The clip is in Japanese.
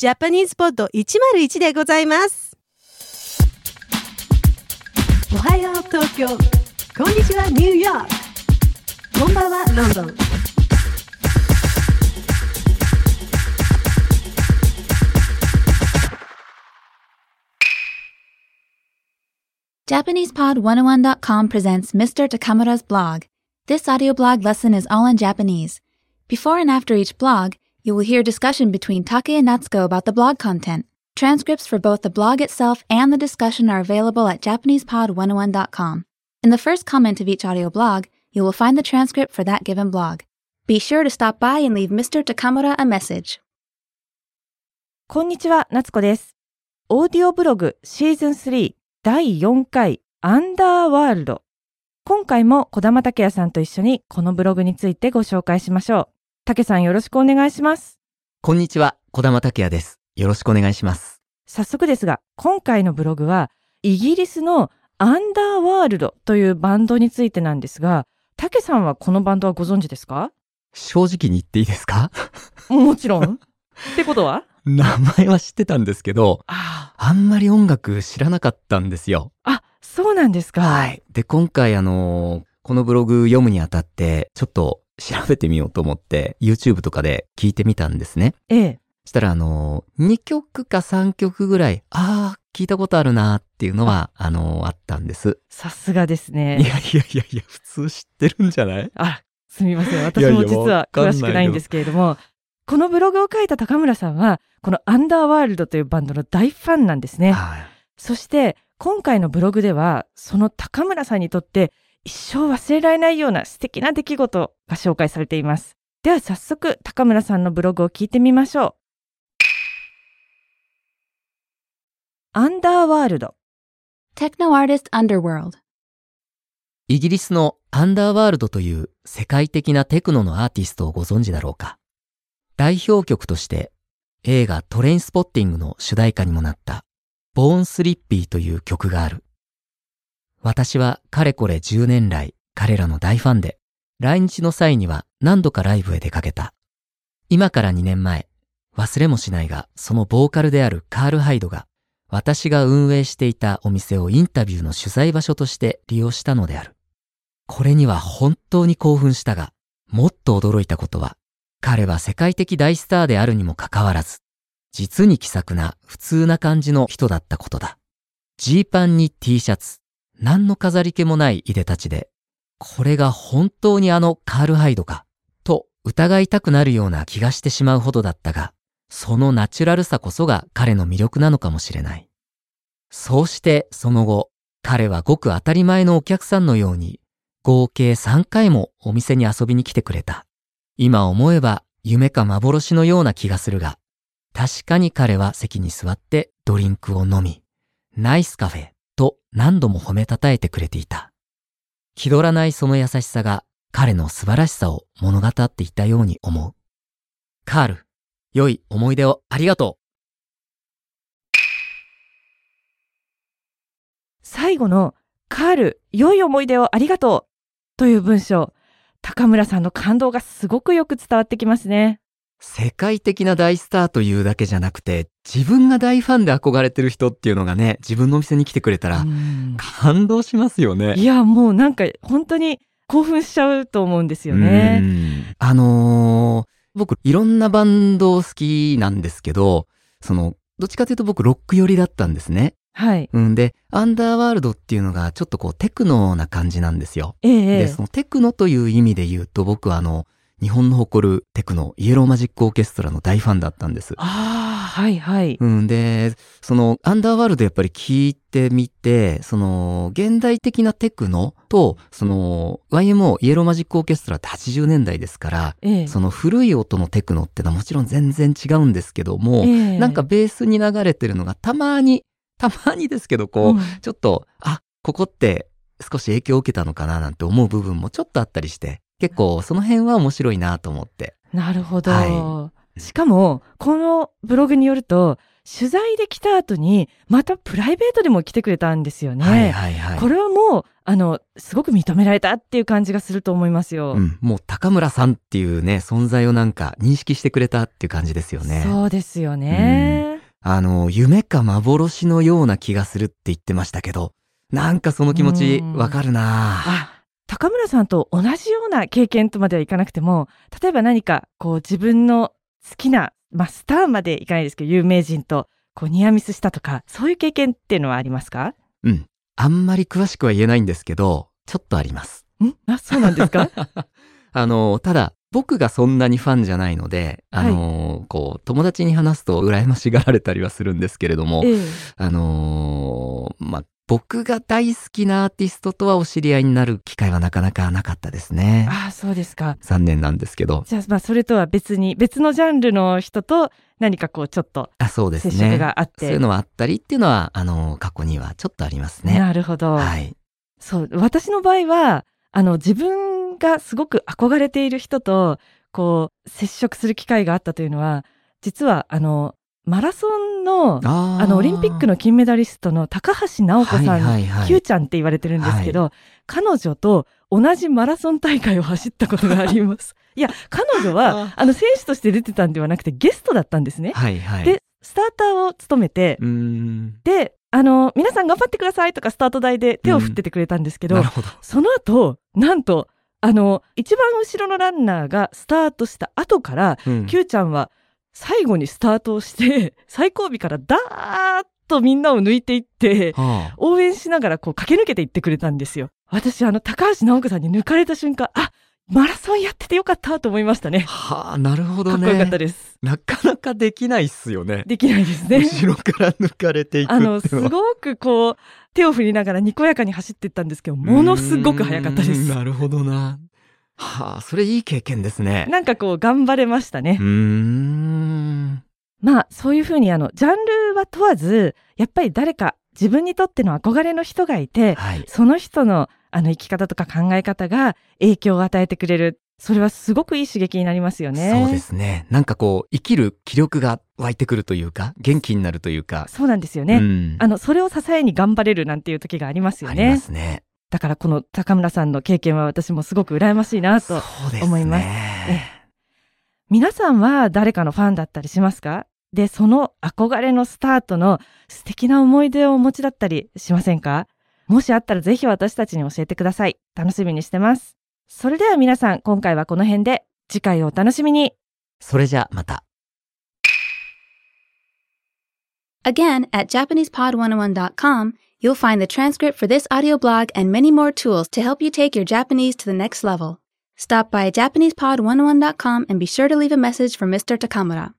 ジャパニーズポッド101でございますおはよう東京こんにちはニューヨークこんばんはロンドン JapanesePod101.com presents Mr. Takamura's blog. This audio blog lesson is all in Japanese. Before and after each blog, you will hear discussion between Take and Natsuko about the blog content. Transcripts for both the blog itself and the discussion are available at JapanesePod101.com. In the first comment of each audio blog, you will find the transcript for that given blog. Be sure to stop by and leave Mr. Takamura a message. こんにちは、夏子です。オーディオブログシーズン3第4回アンダーワールド。今回も小玉武也さんと一緒にこのブログについてご紹介しましょう。 武さんよろしくお願いします。こんにちは、小玉拓也です。よろしくお願いします。早速ですが、今回のブログはイギリスのアンダーワールドというバンドについてなんですが、武さんはこのバンドはご存知ですか？正直に言っていいですか？もちろん。ってことは？名前は知ってたんですけど、ああんまり音楽知らなかったんですよ。あ、そうなんですか。はい。で、今回あのーこのブログ読むにあたって、ちょっと調べてみようと思って、YouTube とかで聞いてみたんですね。ええ。したらあのー、2曲か3曲ぐらい、あー、聞いたことあるなーっていうのは、あのーあったんです。さすがですいね。やいやいやいや、普通知ってるんじゃない？あ、すみません。いや私も実は詳しくないんですけれども、このブログを書いた高村さんは、このアンダーワールドというバンドの大ファンなんですね。はい。そして、今回のブログでは、その高村さんにとって一生忘れられないような素敵な出来事が紹介されています。では早速、高村さんのブログを聞いてみましょう。アンダーワールド。Techno Artist Underworld. イギリスのアンダーワールドという世界的なテクノのアーティストをご存知だろうか代表曲として映画トレインスポッティングの主題歌にもなったボーンスリッピーという曲がある。私はかれこれ10年来彼らの大ファンで来日の際には何度かライブへ出かけた。今から2年前、忘れもしないがそのボーカルであるカール・ハイドが私が運営していたお店をインタビューの取材場所として利用したのである。これには本当に興奮したが、もっと驚いたことは、彼は世界的大スターであるにもかかわらず、実に気さくな普通な感じの人だったことだ。ジーパンに T シャツ、何の飾り気もないいでたちで、これが本当にあのカールハイドか、と疑いたくなるような気がしてしまうほどだったが、そのナチュラルさこそが彼の魅力なのかもしれない。そうしてその後、彼はごく当たり前のお客さんのように、合計3回もお店に遊びに来てくれた。今思えば夢か幻のような気がするが、確かに彼は席に座ってドリンクを飲み、ナイスカフェと何度も褒めたたえてくれていた。気取らないその優しさが彼の素晴らしさを物語っていたように思う。カール、良い思い出をありがとう最後のカール、良い思い出をありがとうという文章、高村さんの感動がすごくよく伝わってきますね。う。世界的な大スターというだけじゃなくて、自分が大ファンで憧れてる人っていうのがね、自分のお店に来てくれたら、うん感動しますよね。いや、もうなんか本当に興奮しちゃうと思うんですよね。うんあのー僕いろんなバンド好きなんですけど、その、どっちかというと僕ロック寄りだったんですね。はい。うんで、アンダーワールドっていうのがちょっとこうテクノな感じなんですよ。えええで、えそのテクノという意味で言うと僕はあの、日本の誇るテクノ、イエローマジックオーケストラの大ファンだったんです。ああ、はいはい。うんで、その、アンダーワールドやっぱり聞いてみて、その、現代的なテクノと、その、YMO、イエローマジックオーケストラって80年代ですから、ええその古い音のテクノってのはもちろん全然違うんですけども、ええなんかベースに流れてるのがたまに、たまにですけど、こう、うんちょっと、あ、ここって少し影響を受けたのかななんて思う部分もちょっとあったりして、結構その辺は面白いなと思って。なるほど。はしかも、このブログによると、取材で来た後に、またプライベートでも来てくれたんですよね。はいはいはい。これはもう、あの、すごく認められたっていう感じがすると思いますよ。うん、もう高村さんっていうね、存在をなんか認識してくれたっていう感じですよね。そうですよね。あの、夢か幻のような気がするって言ってましたけど、なんかその気持ちうんわかるなあ、高村さんと同じような経験とまではいかなくても、例えば何か、こう自分の好きな、まあ、スターまでいかないですけど、有名人と、こうニアミスしたとか、そういう経験っていうのはありますか？うん。あんまり詳しくは言えないんですけど、ちょっとあります。ん？あ、そうなんですか？あの、ただ、僕がそんなにファンじゃないので、あの、こう、友達に話すと羨ましがられたりはするんですけれども、ええ。あのーまあ、僕が大好きなアーティストとはお知り合いになる機会はなかなかなかったですね。ああ、そうですか。残念なんですけど。じゃあ、まあ、それとは別に、別のジャンルの人と何かこう、ちょっとあ、そうです接ね。触があって。そういうのはあったりっていうのは、あの、過去にはちょっとありますね。なるほど。はい。そう、私の場合は、あの、自分がすごく憧れている人と、こう、接触する機会があったというのは、実は、あの、マラソンの、ああの、オリンピックの金メダリストの高橋直子さん、はいはいはい Q ちゃんって言われてるんですけど、彼女と同じマラソン大会を走ったことがあります。いや、彼女は、あの、選手として出てたんではなくて、ゲストだったんですね。はいはい。で、スターターを務めて。で、あの、皆さん頑張ってくださいとかスタート台で手を振っててくれたんですけど、なるほど。その後、なんと、あの、一番後ろのランナーがスタートした後から、うん Q ちゃんは最後にスタートをして、最後尾からダーッとみんなを抜いていって、はあ応援しながらこう駆け抜けていってくれたんですよ。私、あの、高橋直子さんに抜かれた瞬間、あ、マラソンやっててよかったと思いましたね。はあ、なるほどね。かっこよかったです。なかなかできないっすよね。できないですね。後ろから抜かれていく。あの、すごくこう、手を振りながらにこやかに走っていったんですけど、ものすごく速かったです。なるほどな。はあ、それいい経験ですね。なんかこう、頑張れましたねうー。ん。まあ、そういうふうに、あの、ジャンルは問わず、やっぱり誰か自分にとっての憧れの人がいて、はい。その人の、あの、生き方とか考え方が影響を与えてくれる。それはすごくいい刺激になりますよね。そうですね。なんかこう、生きる気力が湧いてくるというか、元気になるというか。そうなんですよね。うんあの、それを支えに頑張れるなんていう時がありますよありまね。すね。だからこの高村さんの経験は私もすごく羨ましいなと。思います皆さんは誰かのファンだったりしますか？で、その憧れのスタートの素敵な思い出をお持ちだったりしませんか？もしあったらぜひ私たちに教えてください。楽しみにしてます。それでは皆さん、今回はこの辺で、次回をお楽しみに。それじゃあまた。Again, at JapanesePod101.com, you'll find the transcript for this audio blog and many more tools to help you take your Japanese to the next level. Stop by JapanesePod101.com and be sure to leave a message for Mr. Takamura.